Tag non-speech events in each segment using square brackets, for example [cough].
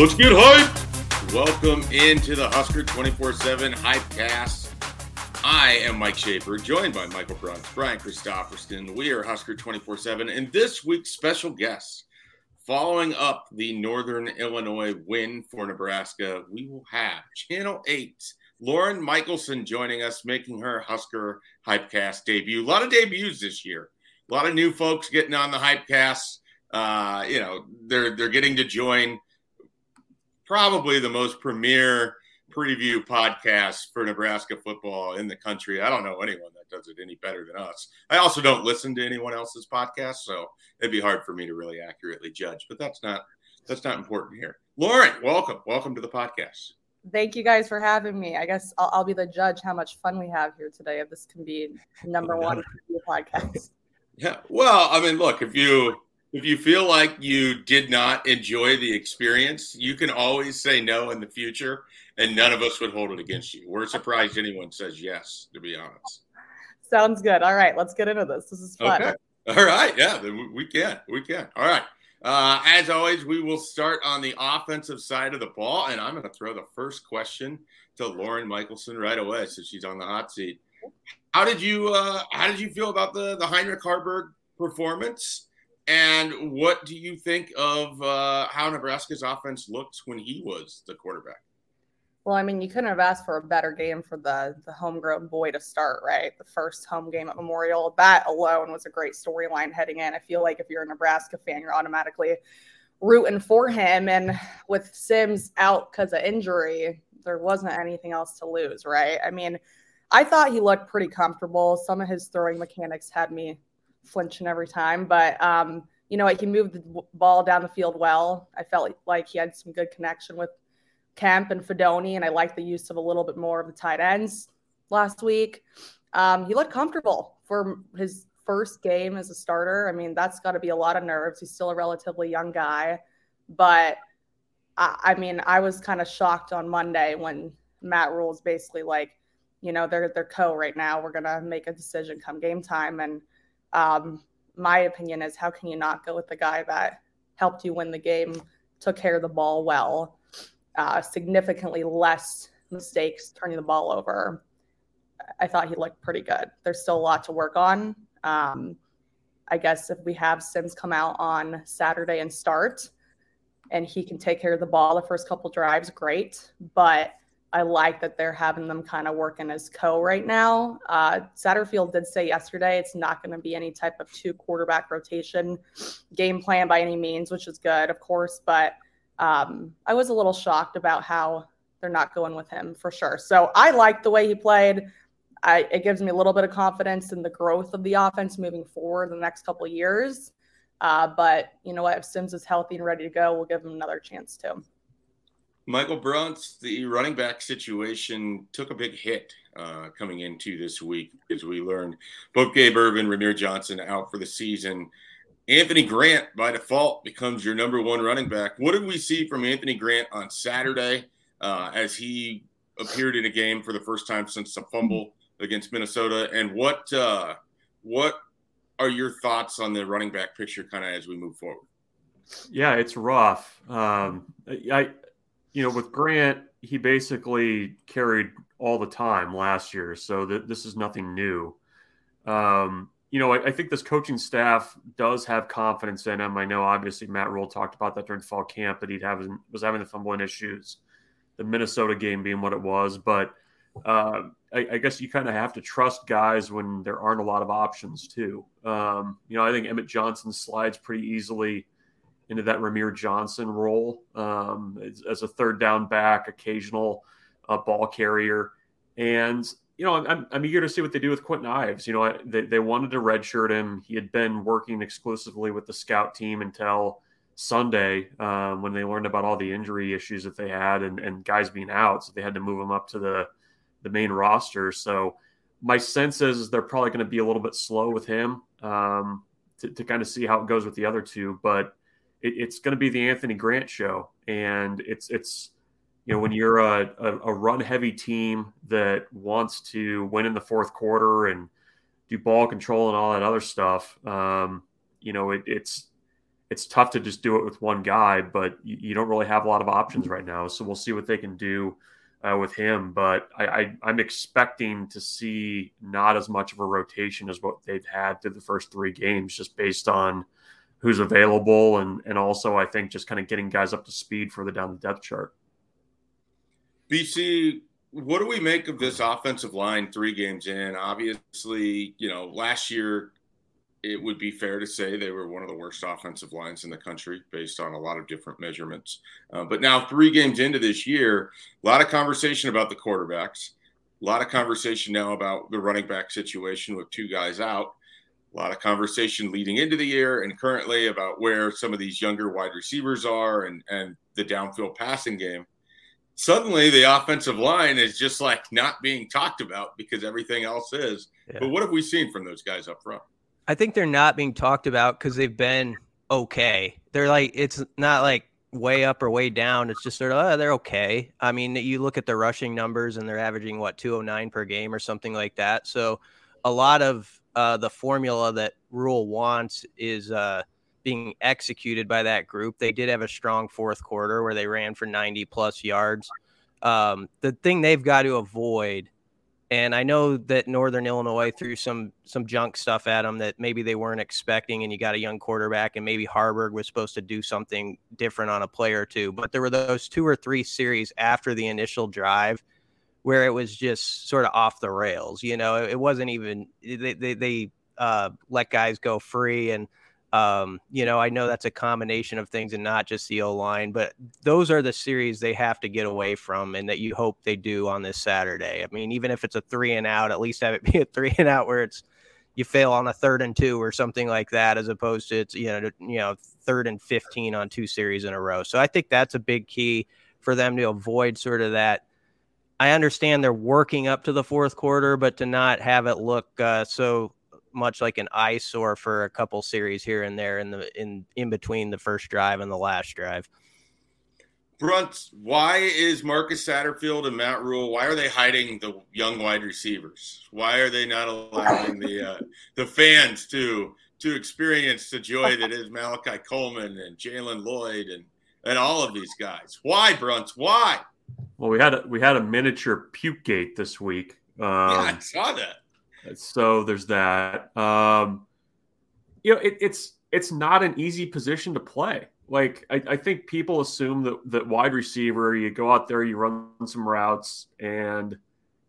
Let's get hyped! Welcome into the Husker 24 7 Hypecast. I am Mike Schaefer, joined by Michael Bruntz, Brian Christopherson. We are Husker 24 7, and this week's special guest, following up the Northern Illinois win for Nebraska, we will have Channel 8, Lauren Michelsen joining us, making her Husker Hypecast debut. A lot of debuts this year, a lot of new folks getting on the Hypecast. Uh, you know, they're they're getting to join probably the most premier preview podcast for Nebraska football in the country. I don't know anyone that does it any better than us. I also don't listen to anyone else's podcast, so it'd be hard for me to really accurately judge. But that's not that's not important here. Lauren, welcome, welcome to the podcast. Thank you guys for having me. I guess I'll, I'll be the judge how much fun we have here today. If this can be number one podcast. Yeah. Well, I mean, look, if you if you feel like you did not enjoy the experience, you can always say no in the future, and none of us would hold it against you. We're surprised anyone says yes, to be honest. Sounds good. All right, let's get into this. This is fun. Okay. All right. Yeah, we can. We can. All right. Uh, as always, we will start on the offensive side of the ball, and I'm going to throw the first question to Lauren Michelsen right away, since she's on the hot seat. How did you uh, How did you feel about the the Heinrich Haarberg performance? And what do you think of uh, how Nebraska's offense looked when he was the quarterback? Well, I mean, you couldn't have asked for a better game for the the homegrown boy to start, right? The first home game at Memorial. That alone was a great storyline heading in. I feel like if you're a Nebraska fan, you're automatically rooting for him. And with Sims out because of injury, there wasn't anything else to lose, right? I mean, I thought he looked pretty comfortable. Some of his throwing mechanics had me flinching every time. But um, you know, he moved the ball down the field well. I felt like he had some good connection with Kemp and Fidone, and I liked the use of a little bit more of the tight ends last week. Um, he looked comfortable for his first game as a starter. I mean, that's got to be a lot of nerves. He's still a relatively young guy, but I, I mean, I was kind of shocked on Monday when Matt Rhule's basically like, you know, they're they're co right now. We're gonna make a decision come game time, and um, my opinion is how can you not go with the guy that helped you win the game, took care of the ball well, uh, significantly less mistakes turning the ball over. I thought he looked pretty good. There's still a lot to work on. Um, I guess if we have Sims come out on Saturday and start, and he can take care of the ball the first couple drives, great. But I like that they're having them kind of working as co right now. Uh, Satterfield did say yesterday it's not going to be any type of two quarterback rotation game plan by any means, which is good, of course. But um, I was a little shocked about how they're not going with him for sure. So I like the way he played. I, it gives me a little bit of confidence in the growth of the offense moving forward in the next couple years. Uh, but you know what? If Sims is healthy and ready to go, we'll give him another chance too. Michael Bruntz, the running back situation took a big hit uh, coming into this week, as we learned. Both Gabe Ervin, Rahmir Johnson out for the season. Anthony Grant, by default, becomes your number one running back. What did we see from Anthony Grant on Saturday uh, as he appeared in a game for the first time since the fumble against Minnesota? And what uh, what are your thoughts on the running back picture, kind of as we move forward? Yeah, it's rough. Um, I you know, with Grant, he basically carried all the time last year, so that this is nothing new. Um, you know, I, I, think this coaching staff does have confidence in him. I know, obviously, Matt Rhule talked about that during fall camp that he'd have was having the fumbling issues, the Minnesota game being what it was. But uh, I, I, guess you kind of have to trust guys when there aren't a lot of options too. Um, you know, I think Emmett Johnson slides pretty easily into that Rahmir Johnson role um, as, as, a third down back, occasional a ball carrier. And you know, I'm, I'm eager to see what they do with Kwinten Ives. You know, they, they wanted to redshirt him. He had been working exclusively with the scout team until Sunday um, when they learned about all the injury issues that they had and, and guys being out. So they had to move him up to the, the main roster. So my sense is, is they're probably going to be a little bit slow with him um, to, to kind of see how it goes with the other two. But it, it's going to be the Anthony Grant show. And it's, it's, you know, when you're a, a, a run heavy team that wants to win in the fourth quarter and do ball control and all that other stuff, um, you know, it, it's it's tough to just do it with one guy, but you, you, don't really have a lot of options right now. So we'll see what they can do uh, with him. But I, I, am expecting to see not as much of a rotation as what they've had through the first three games, just based on who's available and and also I think just kind of getting guys up to speed further down the depth chart. BC, what do we make of this offensive line three games in? Obviously, you know, last year it would be fair to say they were one of the worst offensive lines in the country based on a lot of different measurements. Uh, but now, three games into this year, a lot of conversation about the quarterbacks, a lot of conversation now about the running back situation with two guys out, a lot of conversation leading into the year and currently about where some of these younger wide receivers are and, and the downfield passing game suddenly the offensive line is just like not being talked about because everything else is. Yeah. But what have we seen from those guys up front? I think they're not being talked about because they've been okay. They're like it's not like way up or way down. It's just sort of oh, they're okay. I mean, you look at the rushing numbers and they're averaging what 209 per game or something like that. So a lot of uh, the formula that Rhule wants is uh, being executed by that group. They did have a strong fourth quarter where they ran for 90 plus yards. Um, the thing they've got to avoid, and I know that Northern Illinois threw some some junk stuff at them that maybe they weren't expecting, and you got a young quarterback, and maybe Haarberg was supposed to do something different on a play or two. But there were those two or three series after the initial drive where it was just sort of off the rails. You know, it, wasn't even they they, they uh, let guys go free and um, you know, I know that's a combination of things and not just the O line, but those are the series they have to get away from and that you hope they do on this Saturday. I mean, even if it's a three and out, at least have it be a [laughs] three and out where it's you fail on a third and two or something like that, as opposed to it's you know you know third and fifteen on two series in a row. So I think that's a big key for them to avoid sort of that. I understand they're working up to the fourth quarter, but to not have it look uh, so much like an eyesore for a couple series here and there in the in in between the first drive and the last drive. Bruntz, why is Marcus Satterfield and Matt Rhule? Why are they hiding the young wide receivers? Why are they not allowing the uh, the fans to to experience the joy that is Malachi Coleman and Jaylen Lloyd and and all of these guys? Why, Bruntz? Why? Well, we had a, we had a miniature puke gate this week. Um, yeah, I saw that. So there's that. Um, you know, it, it's it's not an easy position to play. Like I, I, think people assume that that wide receiver, you go out there, you run some routes, and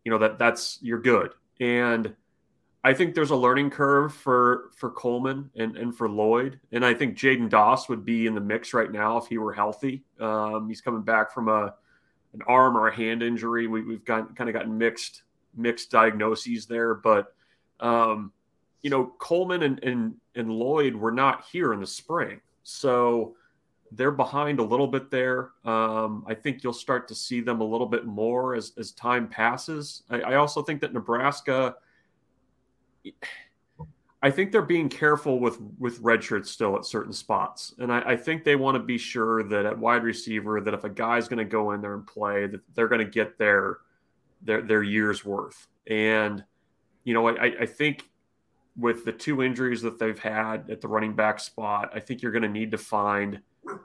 you know that that's you're good. And I think there's a learning curve for for Coleman and, and for Lloyd, and I think Jaidyn Doss would be in the mix right now if he were healthy. Um, he's coming back from a an arm or a hand injury. We, have got kind of gotten mixed mixed diagnoses there, but um, you know Coleman and, and and Lloyd were not here in the spring, so they're behind a little bit there. Um, I think you'll start to see them a little bit more as as time passes. I, I also think that Nebraska. I think they're being careful with with redshirts still at certain spots, and I, I think they want to be sure that at wide receiver that if a guy's going to go in there and play, that they're going to get their their their year's worth. And you know, I, I think with the two injuries that they've had at the running back spot, I think you're going to need to find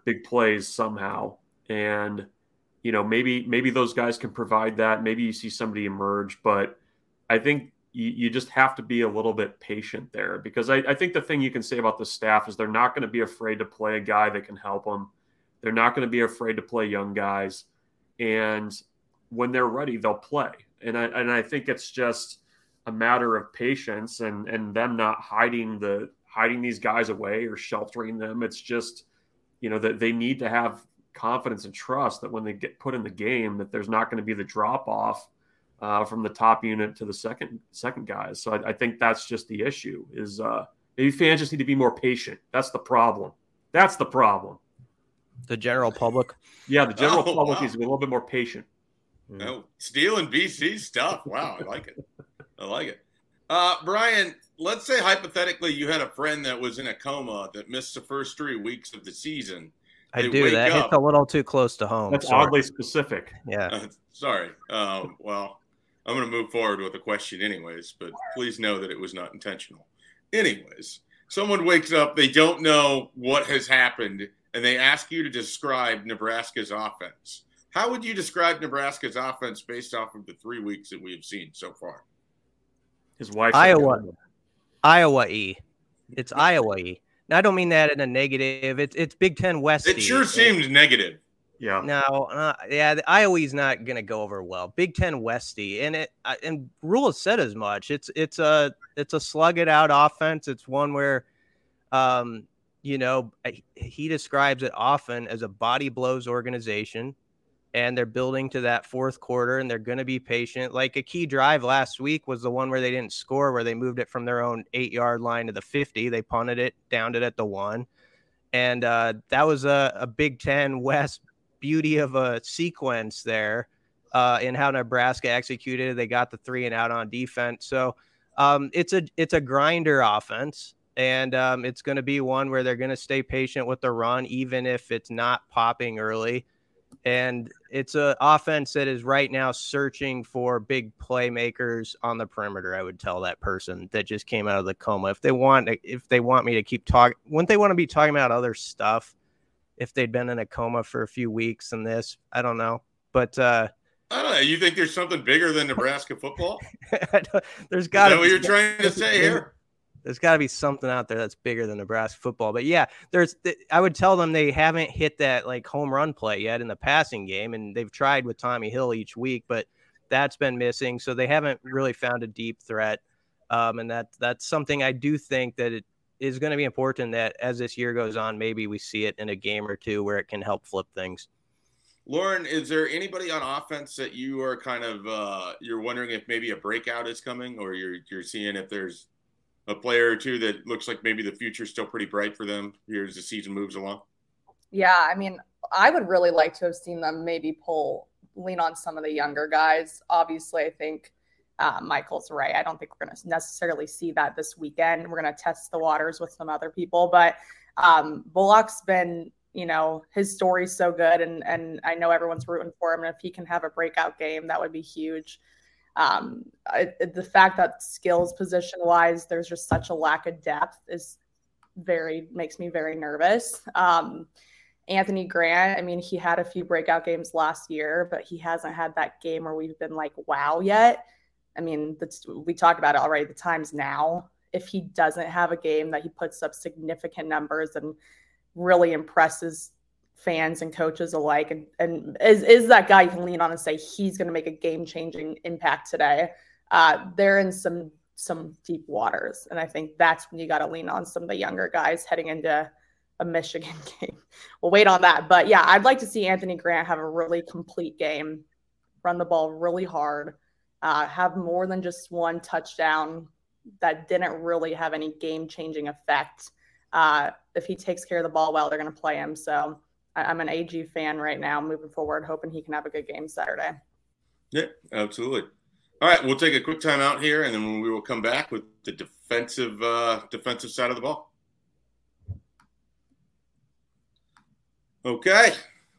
big plays somehow. And you know, maybe maybe those guys can provide that. Maybe you see somebody emerge, but I think you, you just have to be a little bit patient there because I, I think the thing you can say about the staff is they're not going to be afraid to play a guy that can help them. They're not going to be afraid to play young guys. And when they're ready, they'll play. And I and I think it's just a matter of patience and and them not hiding the hiding these guys away or sheltering them. It's just you know that they need to have confidence and trust that when they get put in the game, that there's not going to be the drop off uh, from the top unit to the second second guys. So I, I think that's just the issue. Is uh, maybe fans just need to be more patient. That's the problem. That's the problem. The general public. Yeah, the general Oh, public wow. needs to be a little bit more patient. Oh, stealing BC stuff. Wow, I like it. I like it. Uh, Brian, let's say hypothetically you had a friend that was in a coma that missed the first three weeks of the season. I They do. That up. hits a little too close to home. That's sorry. oddly specific. Yeah. [laughs] Uh, sorry. Um, well, I'm going to move forward with the question, anyways, but please know that it was not intentional. Anyways, someone wakes up, they don't know what has happened, and they ask you to describe Nebraska's offense. How would you describe Nebraska's offense based off of the three weeks that we have seen so far? His wife. Iowa. Iowa E. It's Iowa E. Now, I don't mean that in a negative. It's it's Big Ten West. It sure seems negative. Yeah. No, uh, yeah, the Iowa's not going to go over well. Big Ten Westy, and it and Rhule has said as much. It's it's a it's a slug it out offense. It's one where, um, you know, he- he describes it often as a body blows organization, and they're building to that fourth quarter, and they're going to be patient. Like a key drive last week was the one where they didn't score, where they moved it from their own eight yard line to the fifty. They punted it, downed it at the one. And uh, that was a, a Big Ten West beauty of a sequence there uh, in how Nebraska executed. They got the three and out on defense. So um, it's a it's a grinder offense, and um, it's going to be one where they're going to stay patient with the run, even if it's not popping early. And it's a offense that is right now searching for big playmakers on the perimeter. I would tell that person that just came out of the coma. If they want, if they want me to keep talking, wouldn't they want to be talking about other stuff? If they'd been in a coma for a few weeks and this, I don't know. But uh, I don't know. You think there's something bigger than Nebraska football? [laughs] there's got to what you're trying to say here? there's got to be something out there that's bigger than Nebraska football. But yeah, there's I would tell them they haven't hit that like home run play yet in the passing game, and they've tried with Tommy Hill each week, but that's been missing. So they haven't really found a deep threat, um, and that that's something I do think that it is going to be important that as this year goes on, maybe we see it in a game or two where it can help flip things. Lauren, is there anybody on offense that you are kind of uh, you're wondering if maybe a breakout is coming, or you're you're seeing if there's a player or two that looks like maybe the future's still pretty bright for them here as the season moves along? Yeah, I mean, I would really like to have seen them maybe pull lean on some of the younger guys. Obviously, I think uh, Michael's right. I don't think we're going to necessarily see that this weekend. We're going to test the waters with some other people, but um, Bullock's been, you know, his story's so good, and and I know everyone's rooting for him. And if he can have a breakout game, that would be huge. Um, I, the fact that skills position wise, there's just such a lack of depth is very makes me very nervous. Um, Anthony Grant, I mean, he had a few breakout games last year, but he hasn't had that game where we've been like, wow, yet. I mean, we talked about it already. The time's now. If he doesn't have a game that he puts up significant numbers and really impresses fans and coaches alike, and, and is, is that guy you can lean on and say he's going to make a game changing impact today, uh, they're in some some deep waters. And I think that's when you got to lean on some of the younger guys heading into a Michigan [laughs] game. We'll wait on that. But yeah, I'd like to see Anthony Grant have a really complete game, run the ball really hard, uh, have more than just one touchdown that didn't really have any game changing effect. Uh, if he takes care of the ball well, they're going to play him. So I- I'm an AG fan right now, moving forward, hoping he can have a good game Saturday. Yeah, absolutely. All right, we'll take a quick time out here, and then we will come back with the defensive uh, defensive side of the ball. Okay,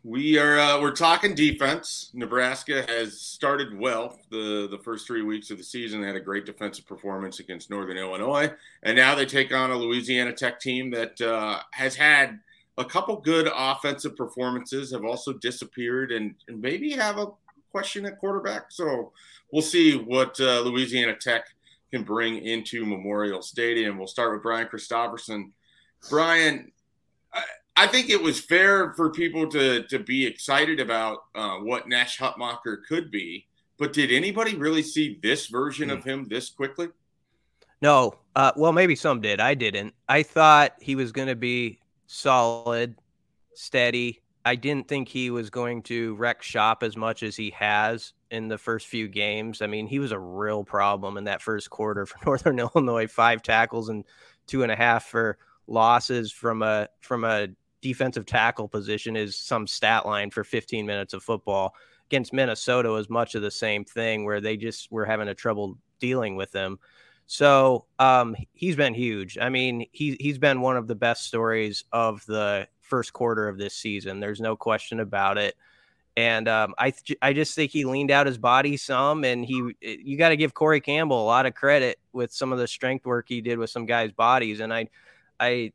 we are uh, we're talking defense. Nebraska has started well the the first three weeks of the season. They had a great defensive performance against Northern Illinois, and now they take on a Louisiana Tech team that uh, has had a couple good offensive performances, have also disappeared, and, and maybe have a question at quarterback. So we'll see what uh, Louisiana Tech can bring into Memorial Stadium. We'll start with Brian Christopherson. Brian, I, think it was fair for people to to be excited about uh, what Nash Hutmacher could be, but did anybody really see this version of him this quickly? No, uh, well, maybe some did. I didn't. I thought he was going to be solid, steady, I didn't think he was going to wreck shop as much as he has in the first few games. I mean, he was a real problem in that first quarter for [laughs] Northern Illinois. Five tackles and two and a half for losses from a from a defensive tackle position is some stat line for 15 minutes of football. Against Minnesota was much of the same thing where they just were having a trouble dealing with him. So um, he's been huge. I mean, he he's been one of the best stories of the first quarter of this season. There's no question about it. And um, I I just think he leaned out his body some, and he you got to give Corey Campbell a lot of credit with some of the strength work he did with some guys' bodies. And I I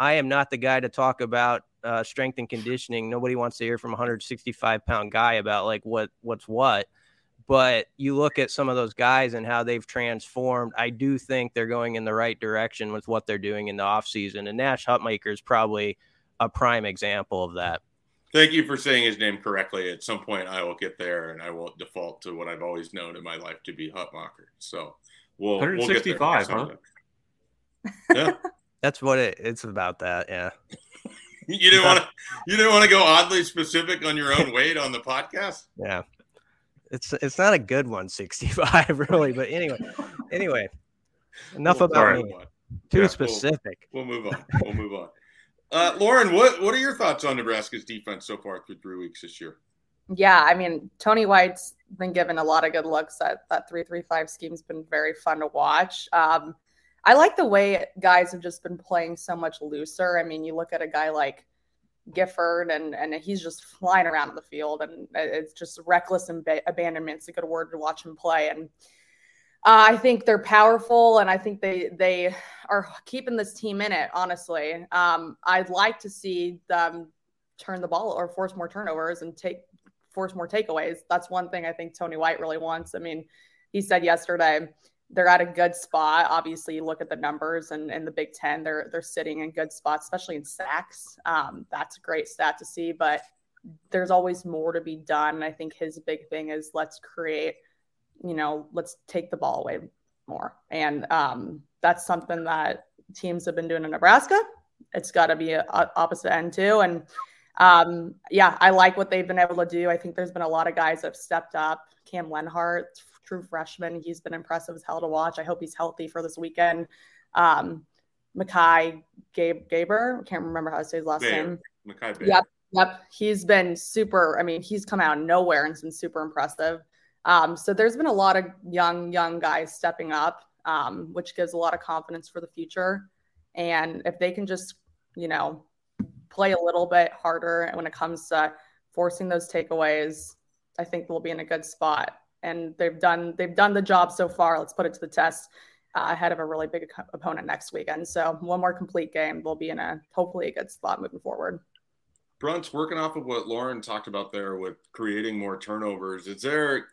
I am not the guy to talk about uh, strength and conditioning. Nobody wants to hear from a 165 pound guy about like what what's what but you look at some of those guys and how they've transformed. I do think they're going in the right direction with what they're doing in the offseason. And Nash Hutmacher is probably a prime example of that. Thank you for saying his name correctly. At some point, I will get there and I will default to what I've always known in my life to be Hutmacher. So we'll 165, we'll huh? Yeah. That's what it, it's about. That yeah. [laughs] you didn't want to. You didn't want to go oddly specific on your own [laughs] weight on the podcast. Yeah. It's it's not a good one sixty five [laughs] really, but anyway, anyway, enough about me. Too yeah, specific. We'll, we'll, move on. We'll move on. Uh, Lauren, what what are your thoughts on Nebraska's defense so far through three weeks this year? Yeah, I mean, Tony White's been given a lot of good looks at that three three five scheme's been very fun to watch. Um, I like the way guys have just been playing so much looser. I mean, you look at a guy like Gifford, and and he's just flying around the field, and it's just reckless and ab- abandonment. It's a good word to watch him play, and uh, I think they're powerful, and I think they they are keeping this team in it. Honestly, um, I'd like to see them turn the ball or force more turnovers and take force more takeaways. That's one thing I think Tony White really wants. I mean, he said yesterday they're at a good spot. Obviously, look at the numbers and in the Big Ten, they're they're sitting in good spots, especially in sacks. Um, that's a great stat to see, but there's always more to be done. And I think his big thing is let's create, you know, let's take the ball away more, and um, that's something that teams have been doing in Nebraska. It's got to be a, a opposite end too, and um, yeah, I like what they've been able to do. I think there's been a lot of guys that have stepped up. Cam Lenhardt true freshman. He's been impressive as hell to watch. I hope he's healthy for this weekend. Um, Makai Gabe Gaber, I can't remember how to say his last Bayer. name. Mikai Gbayor. Yep, yep. He's been super. I mean, he's come out of nowhere and been super impressive. Um, so there's been a lot of young, young guys stepping up, um, which gives a lot of confidence for the future. And if they can just, you know, play a little bit harder when it comes to forcing those takeaways, I think we'll be in a good spot and they've done they've done the job so far. Let's put it to the test uh, ahead of a really big opponent next weekend. So one more complete game, we'll be in a hopefully a good spot moving forward. Bruntz, working off of what Lauren talked about there with creating more turnovers, is there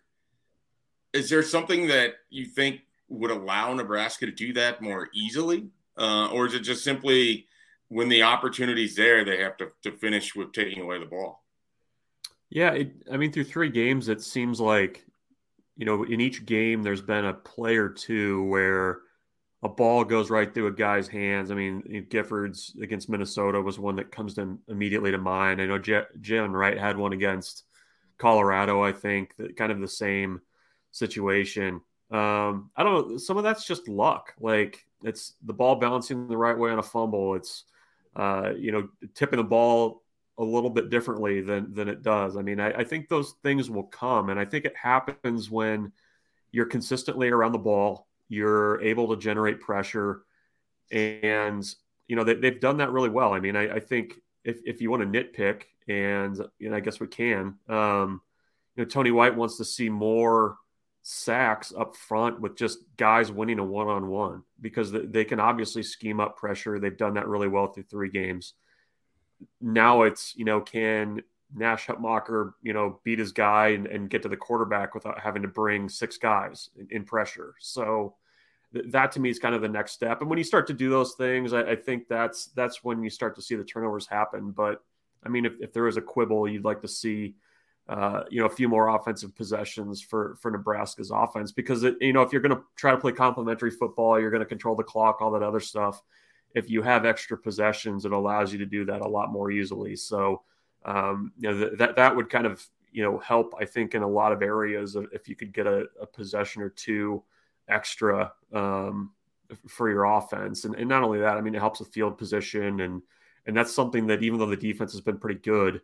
is there something that you think would allow Nebraska to do that more easily, uh, or is it just simply when the opportunity's there, they have to, to finish with taking away the ball? Yeah, it, I mean, through three games, it seems like you know, in each game, there's been a play or two where a ball goes right through a guy's hands. I mean, Giffords against Minnesota was one that comes to immediately to mind. I know J- Jalen Wright had one against Colorado, I think, that kind of the same situation. Um, I don't know. Some of that's just luck. Like it's the ball bouncing the right way on a fumble. It's, uh, you know, tipping the ball a little bit differently than than it does. I mean, I, I, think those things will come, and I think it happens when you're consistently around the ball, you're able to generate pressure, and you know they, have done that really well. I mean, I, I, think if if you want to nitpick, and you know, I guess we can. Um, you know, Tony White wants to see more sacks up front with just guys winning a one on one because they can obviously scheme up pressure. They've done that really well through three games now it's you know can Nash Hutmacher you know beat his guy and, and, get to the quarterback without having to bring six guys in, in pressure. So th- that to me is kind of the next step. And when you start to do those things, I, I, think that's that's when you start to see the turnovers happen. But I mean, if, if there is a quibble, you'd like to see. Uh, you know, a few more offensive possessions for for Nebraska's offense because it, you know if you're going to try to play complementary football, you're going to control the clock, all that other stuff if you have extra possessions, it allows you to do that a lot more easily. So, um, you know th- that that would kind of you know help I think in a lot of areas if you could get a, a possession or two extra um, for your offense, and, and not only that, I mean it helps with field position and and that's something that even though the defense has been pretty good,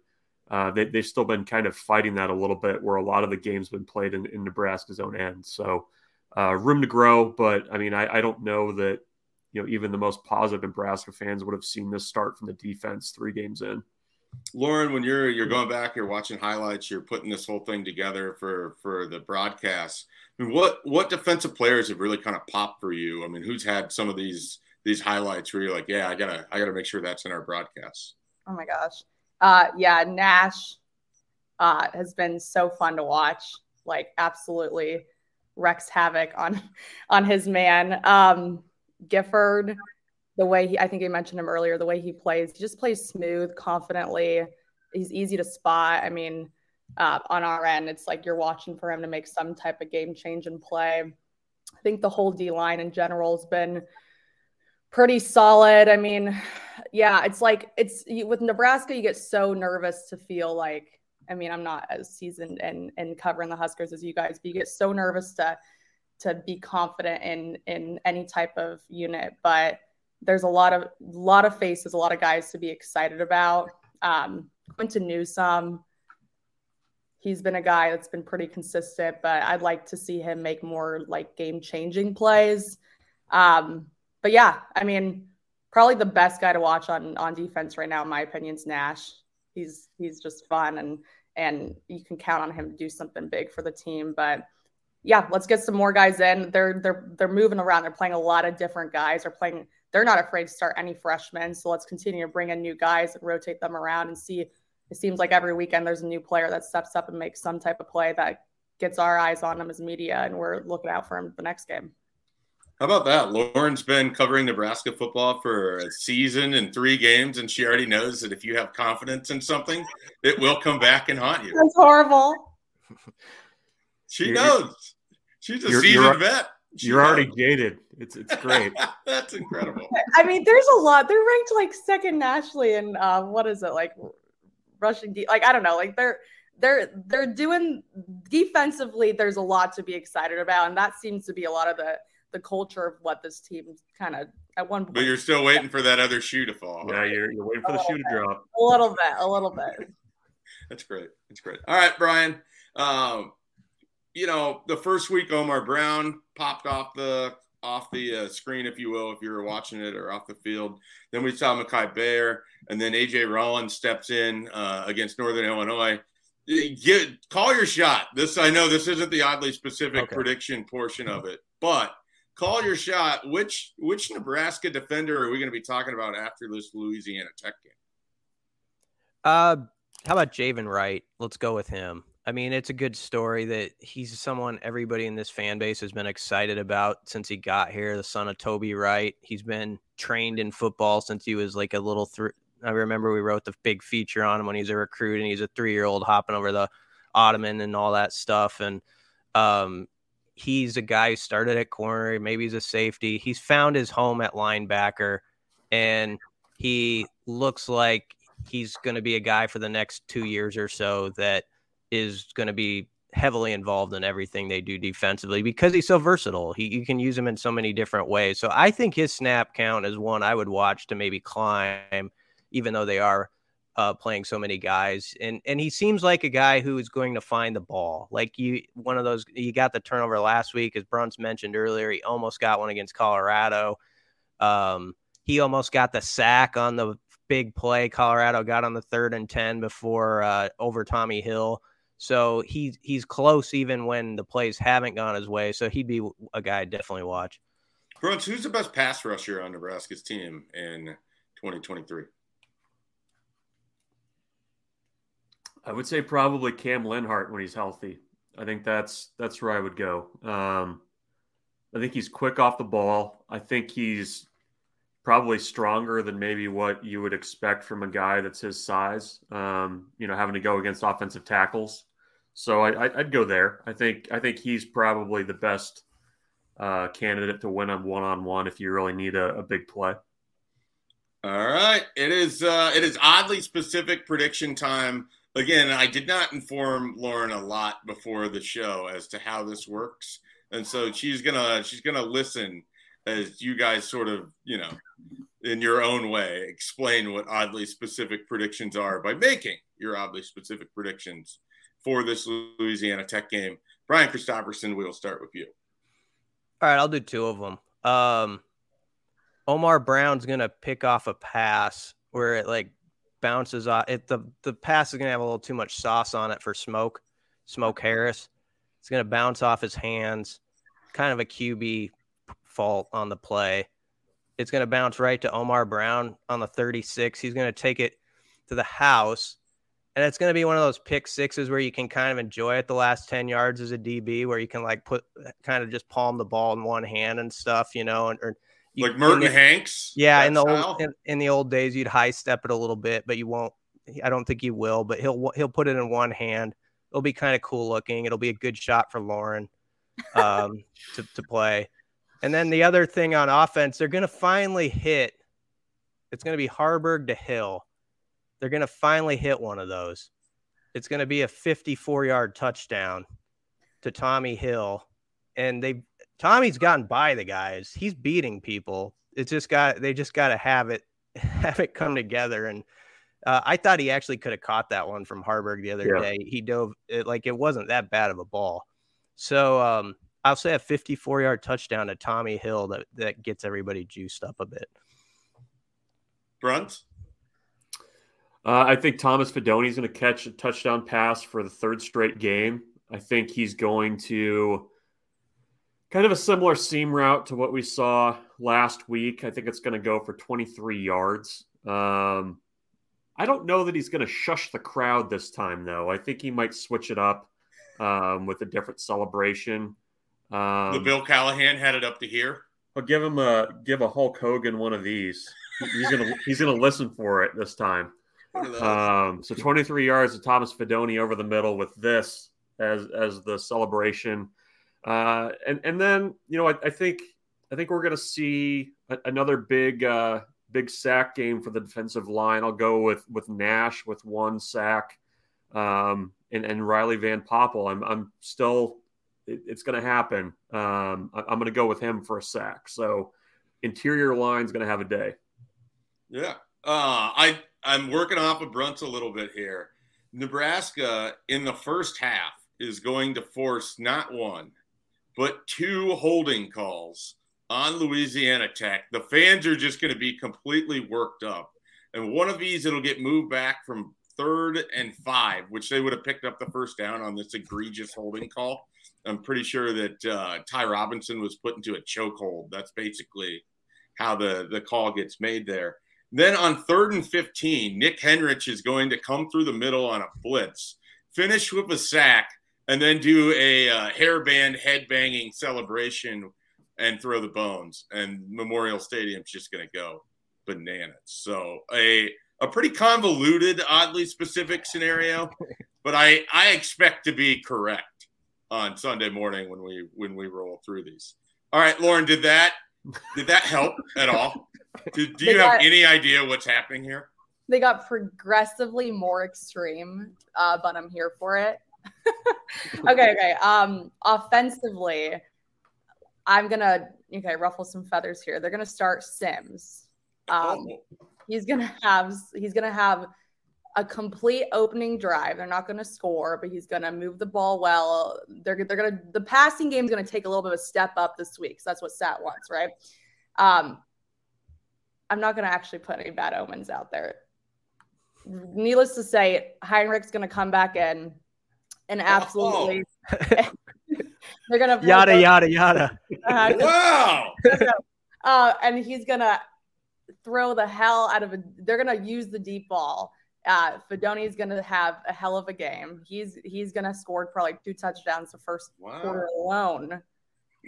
uh, they, they've still been kind of fighting that a little bit where a lot of the games been played in, in Nebraska's own end. So uh, room to grow, but I mean, I, I don't know that, you know, even the most positive Nebraska fans would have seen this start from the defense three games in. Lauren, when you're you're going back, you're watching highlights, you're putting this whole thing together for for the broadcast. I mean, what what defensive players have really kind of popped for you? I mean, who's had some of these these highlights where you're like, yeah, I gotta I gotta make sure that's in our broadcast. Oh my gosh, uh, yeah, Nash uh, has been so fun to watch. Like, absolutely wrecks havoc on on his man. Um, Gifford, the way he, I think I mentioned him earlier, the way he plays, he just plays smooth, confidently. He's easy to spot. I mean, uh, on our end, it's like you're watching for him to make some type of game change and play. I think the whole D line in general has been pretty solid. I mean, yeah, it's like it's with Nebraska, you get so nervous to feel like. I mean, I'm not as seasoned and and covering the Huskers as you guys, but you get so nervous to to be confident in in any type of unit. But there's a lot of lot of faces, a lot of guys to be excited about. Um, Quinton Newsome, he's been a guy that's been pretty consistent, but I'd like to see him make more like game changing plays. Um, but yeah, I mean, probably the best guy to watch on on defense right now, in my opinion, is Nash. He's he's just fun and and you can count on him to do something big for the team. But yeah, let's get some more guys in. They're they're they're moving around. They're playing a lot of different guys. They're playing. They're not afraid to start any freshmen. So let's continue to bring in new guys and rotate them around and see. It seems like every weekend there's a new player that steps up and makes some type of play that gets our eyes on them as media, and we're looking out for him the next game. How about that? Lauren's been covering Nebraska football for a season and three games, and she already knows that if you have confidence in something, it will come back and haunt you. That's horrible. [laughs] She knows. She's a you're, seasoned you're, vet. She you're knows. already jaded. It's it's great. [laughs] That's incredible. I mean, there's a lot. They're ranked like second nationally, and uh, what is it like? Rushing, de- like I don't know, like they're they're they're doing defensively. There's a lot to be excited about, and that seems to be a lot of the the culture of what this team kind of at one point. But you're still waiting for that other shoe to fall. Yeah, you're, you're waiting for the shoe bit, to drop. A little bit, a little bit. [laughs] That's great. That's great. All right, Brian. Um, you know, the first week Omar Brown popped off the off the uh, screen, if you will, if you were watching it or off the field. Then we saw Mikai Gbayor, and then AJ Rollins steps in uh, against Northern Illinois. Get, call your shot. This I know this isn't the oddly specific okay. prediction portion of it, but call your shot. Which which Nebraska defender are we going to be talking about after this Louisiana Tech game? Uh, how about Javin Wright? Let's go with him. I mean, it's a good story that he's someone everybody in this fan base has been excited about since he got here. The son of Toby Wright. He's been trained in football since he was like a little. Th- I remember we wrote the big feature on him when he was a recruit, and he's a three-year-old hopping over the ottoman and all that stuff. And um, he's a guy who started at corner. Maybe he's a safety. He's found his home at linebacker, and he looks like he's going to be a guy for the next two years or so that is going to be heavily involved in everything they do defensively because he's so versatile. He you can use him in so many different ways. So I think his snap count is one I would watch to maybe climb, even though they are uh, playing so many guys, and and he seems like a guy who is going to find the ball. Like you, one of those. He got the turnover last week, as Bruntz mentioned earlier. He almost got one against Colorado. Um, he almost got the sack on the big play. Colorado got on the third and ten before uh, over Tommy Hill. So he's he's close even when the plays haven't gone his way. So he'd be a guy I'd definitely watch. Bruntz, who's the best pass rusher on Nebraska's team in 2023? I would say probably Cam Lenhardt when he's healthy. I think that's that's where I would go. Um, I think he's quick off the ball. I think he's probably stronger than maybe what you would expect from a guy that's his size. Um, you know, having to go against offensive tackles. So I, would go there. I think I think he's probably the best uh, candidate to win on one on one if you really need a, a big play. All right, it is uh, it is oddly specific prediction time. Again, I did not inform Lauren a lot before the show as to how this works, and so she's gonna she's gonna listen as you guys sort of you know in your own way explain what oddly specific predictions are by making your oddly specific predictions for this Louisiana Tech game. Brian Christopherson, we will start with you. All right, I'll do two of them. Um, Omar Brown's gonna pick off a pass where it like bounces off. It the the pass is gonna have a little too much sauce on it for Smoke, Smoke Harris. It's gonna bounce off his hands, kind of a QB fault on the play. It's gonna bounce right to Omar Brown on the 36. He's gonna take it to the house. And it's going to be one of those pick sixes where you can kind of enjoy it the last 10 yards as a DB, where you can like put kind of just palm the ball in one hand and stuff, you know, and, or you, like Merton Hanks. Yeah, in the old in, in, the old days, you'd high step it a little bit, but you won't. I don't think you will, but he'll he'll put it in one hand. It'll be kind of cool looking. It'll be a good shot for Lauren um, to to play. And then the other thing on offense, they're going to finally hit. It's going to be Haarberg to Hill. They're going to finally hit one of those. It's going to be a 54 yard touchdown to Tommy Hill, and they Tommy's gotten by the guys. He's beating people. It's just got they just got to have it [laughs] have it come together. And uh, I thought he actually could have caught that one from Haarberg the other yeah. day. He dove it, like it wasn't that bad of a ball. So um, I'll say a 54 yard touchdown to Tommy Hill that that gets everybody juiced up a bit. Bruntz. Uh, I think Thomas Fidone is going to catch a touchdown pass for the third straight game. I think he's going to Kind of a similar seam route to what we saw last week. I think it's going to go for 23 yards. Um, I don't know that he's going to shush the crowd this time, though. I think he might switch it up um, with a different celebration. Um, the Bill Callahan had it up to here. I'll give him a give a Hulk Hogan one of these. He's gonna he's gonna listen for it this time. Um, so 23 yards of Thomas Fidone over the middle with this as as the celebration. Uh, and and then you know I, I think I think we're going to see a, another big uh, big sack game for the defensive line. I'll go with with Nash with one sack, um, and and Riley Van Poppel. I'm I'm still it, it's going to happen. Um, I, am going to go with him for a sack. So interior line's going to have a day. Yeah, uh, I I'm working off of Bruntz a little bit here. Nebraska in the first half is going to force not one but two holding calls on Louisiana Tech. The fans are just going to be completely worked up. And one of these, it'll get moved back from third and five, which they would have picked up the first down on this egregious holding call. I'm pretty sure that uh, Ty Robinson was put into a chokehold. That's basically how the, the call gets made there. Then on third and 15, Nick Henrich is going to come through the middle on a blitz, finish with a sack, and then do a uh, hairband headbanging celebration and throw the bones. And Memorial Stadium's just going to go bananas. So a a pretty convoluted, oddly specific scenario, [laughs] but I I expect to be correct on Sunday morning when we when we roll through these. All right, Lauren, did that did that help at all? Do, do you got, have any idea what's happening here? They got progressively more extreme, uh, but I'm here for it. [laughs] okay, okay. Um, offensively, I'm gonna okay ruffle some feathers here. They're gonna start Sims. Um, oh. He's gonna have he's gonna have a complete opening drive. They're not gonna score, but he's gonna move the ball well. They're they're gonna the passing game is gonna take a little bit of a step up this week. So that's what Sat wants, right? Um, I'm not gonna actually put any bad omens out there. Needless to say, Heinrich's gonna come back in and oh. absolutely oh. [laughs] [laughs] they're gonna yada yada yada. Uh, wow. [laughs] uh, and he's gonna throw the hell out of a. They're gonna use the deep ball. Uh, Fidone's gonna have a hell of a game. He's he's gonna score probably two touchdowns the first wow. quarter alone.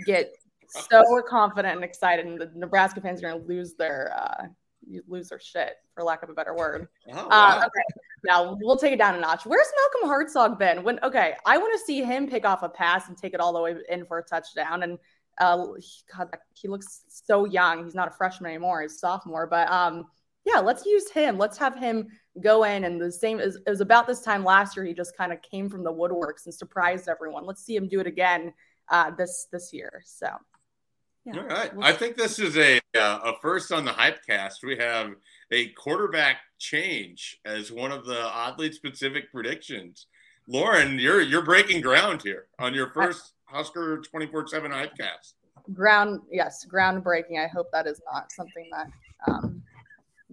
Get [laughs] so confident and excited, and the Nebraska fans are gonna lose their uh, lose their shit, for lack of a better word. [laughs] Oh, uh, wow. uh, okay, now we'll take it down a notch. Where's Malcolm Hartzog been? When okay, I want to see him pick off a pass and take it all the way in for a touchdown. And uh, God, he looks so young. He's not a freshman anymore; he's a sophomore. But um, Yeah, let's use him. Let's have him go in and the same as it was about this time last year. He just kind of came from the woodworks and surprised everyone. Let's see him do it again uh, this this year. So, yeah. all right. I think this is a uh, a first on the Hypecast. We have a quarterback change as one of the oddly specific predictions. Lauren, you're you're breaking ground here on your first Husker twenty four seven Hypecast. Ground, yes, groundbreaking. I hope that is not something that um,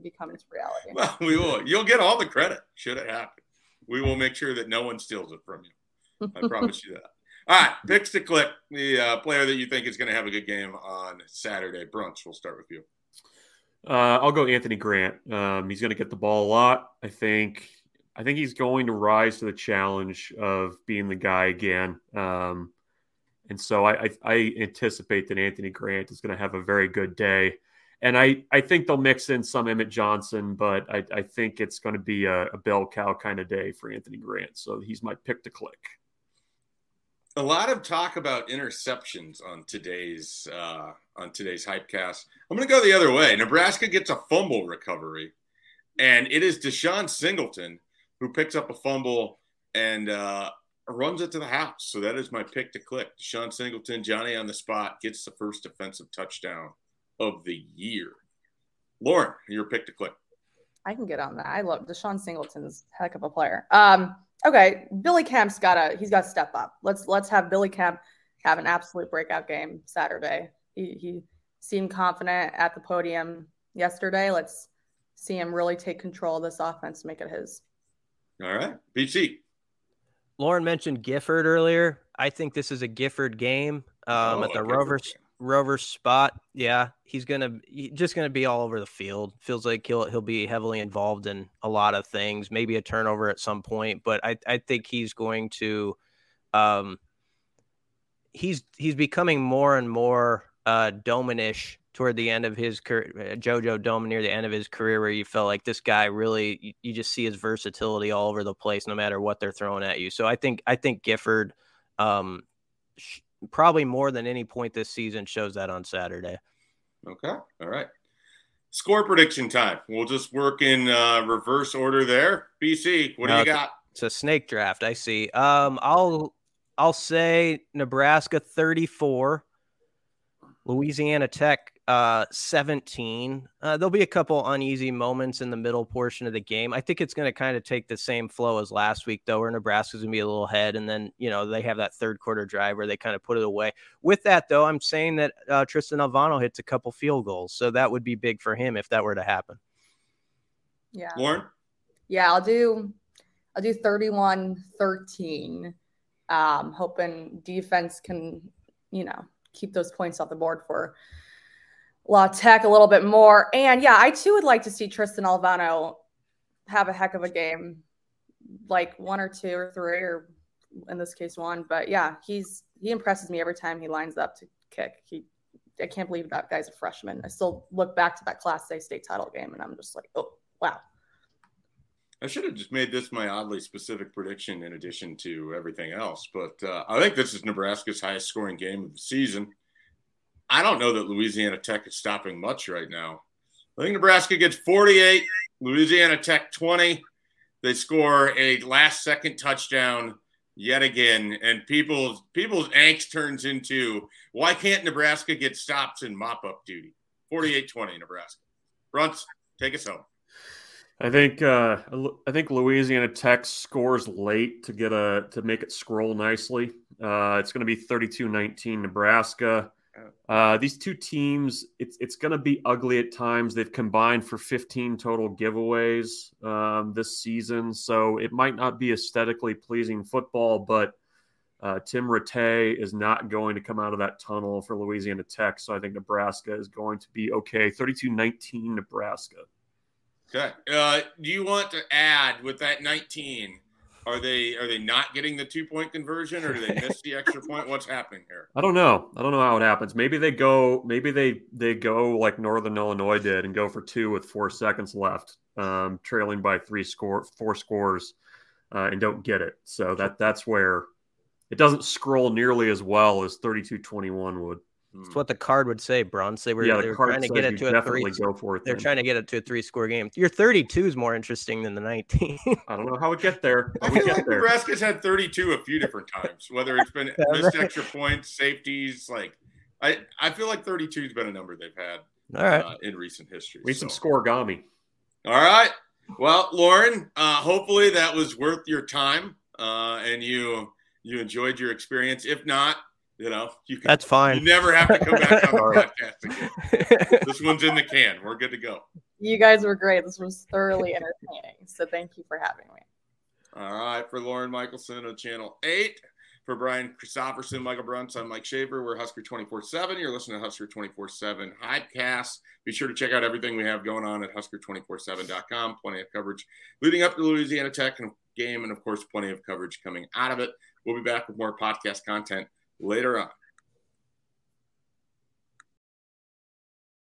becomes reality. [laughs] Well, we will. You'll get all the credit should it happen. We will make sure that no one steals it from you. I [laughs] promise you that. All right, picks to click the uh, player that you think is going to have a good game on Saturday. Bruntz, we'll start with you. Uh, I'll go Anthony Grant. Um, he's going to get the ball a lot. I think. I think he's going to rise to the challenge of being the guy again. Um, and so I, I, I, anticipate that Anthony Grant is going to have a very good day. And I, I think they'll mix in some Emmett Johnson, but I, I think it's going to be a, a bell cow kind of day for Anthony Grant. So he's my pick to click a lot of talk about interceptions on today's uh, on today's hypecast. I'm going to go the other way. Nebraska gets a fumble recovery, and it is DeShon Singleton who picks up a fumble and uh, runs it to the house. So that is my pick to click. DeShon Singleton, Johnny on the spot, gets the first defensive touchdown of the year. Lauren, your pick to click. I can get on that. I love DeShon Singleton's heck of a player. Um, okay, Billy Kemp's got a he's got to step up. Let's let's have Billy Kemp have an absolute breakout game Saturday. He he seemed confident at the podium yesterday. Let's see him really take control of this offense, make it his. All right, BC. Lauren mentioned Gifford earlier. I think this is a Gifford game um, oh, at the Rovers Rover spot, yeah, he's gonna just gonna be all over the field. Feels like he'll he'll be heavily involved in a lot of things. Maybe a turnover at some point, but I I think he's going to, um, he's he's becoming more and more uh Dominish toward the end of his career, uh, JoJo Domann near the end of his career, where you felt like this guy really you, you just see his versatility all over the place, no matter what they're throwing at you. So I think I think Gifford. Um, probably more than any point this season shows that on Saturday. Okay. All right. Score prediction time. We'll just work in uh, reverse order there. BC, what do you got? It's a snake draft. I see. Um, I'll I'll say Nebraska 34, Louisiana Tech uh, 17. Uh, there'll be a couple uneasy moments in the middle portion of the game. I think it's going to kind of take the same flow as last week, though, where Nebraska's going to be a little ahead. And then, you know, they have that third quarter drive where they kind of put it away. With that, though, I'm saying that uh, Tristan Alvano hits a couple field goals. So that would be big for him if that were to happen. Yeah. Lauren? Yeah, I'll do. I'll do 31 13. Um, hoping defense can, you know, keep those points off the board for La Tech a little bit more. And yeah, I too would like to see Tristan Alvano have a heck of a game, like one or two or three, or in this case one. But yeah, he's he impresses me every time he lines up to kick. He I can't believe that guy's a freshman. I still look back to that Class A state title game and I'm just like, oh wow. I should have just made this my oddly specific prediction in addition to everything else. But uh, I think this is Nebraska's highest scoring game of the season. I don't know that Louisiana Tech is stopping much right now. I think Nebraska gets 48, Louisiana Tech 20. They score a last second touchdown yet again, and people's people's angst turns into why can't Nebraska get stops in mop up duty? 48-20 Nebraska. Bruntz, take us home. I think uh, I think Louisiana Tech scores late to get a to make it scroll nicely. Uh, it's going to be 32-19 Nebraska. Uh, these two teams, it's it's going to be ugly at times. They've combined for 15 total giveaways um, this season, so it might not be aesthetically pleasing football. But uh, Tim Rattay is not going to come out of that tunnel for Louisiana Tech, so I think Nebraska is going to be okay. 32-19 Nebraska. Okay. Uh, do you want to add with that 19? Are they are they not getting the two point conversion, or do they miss the extra [laughs] point? What's happening here? I don't know. I don't know how it happens. Maybe they go. Maybe they they go like Northern Illinois did and go for two with four seconds left, um, trailing by three score four scores, uh, and don't get it. So that that's where it doesn't scroll nearly as well as 32-21 would. That's Hmm. what the card would say, Bruntz. They were, yeah, they the were trying to get it to a three. definitely go for it. They're then. trying to get it to a three score game. Your 32 is more interesting than the 19. [laughs] I don't know how we get there. [laughs] I feel get like there. Nebraska's had 32 a few different times, whether it's been [laughs] missed extra points, safeties. Like, I, I feel like 32 has been a number they've had All right. uh, in recent history. We need some so. scorigami. All right. Well, Lauren, uh, hopefully that was worth your time uh, and you you enjoyed your experience. If not, you know, you can, That's fine. you never have to come back on the [laughs] podcast again. This one's in the can. We're good to go. You guys were great. This was thoroughly entertaining. So thank you for having me. All right, for Lauren Michelsen of Channel 8. For Brian Christopherson, Michael Bruntz, I'm Mike Schaefer. We're Husker 24 7. You're listening to Husker 24 7 Hypecast. Be sure to check out everything we have going on at Husker247.com. Plenty of coverage leading up to the Louisiana Tech game, and of course, plenty of coverage coming out of it. We'll be back with more podcast content later on.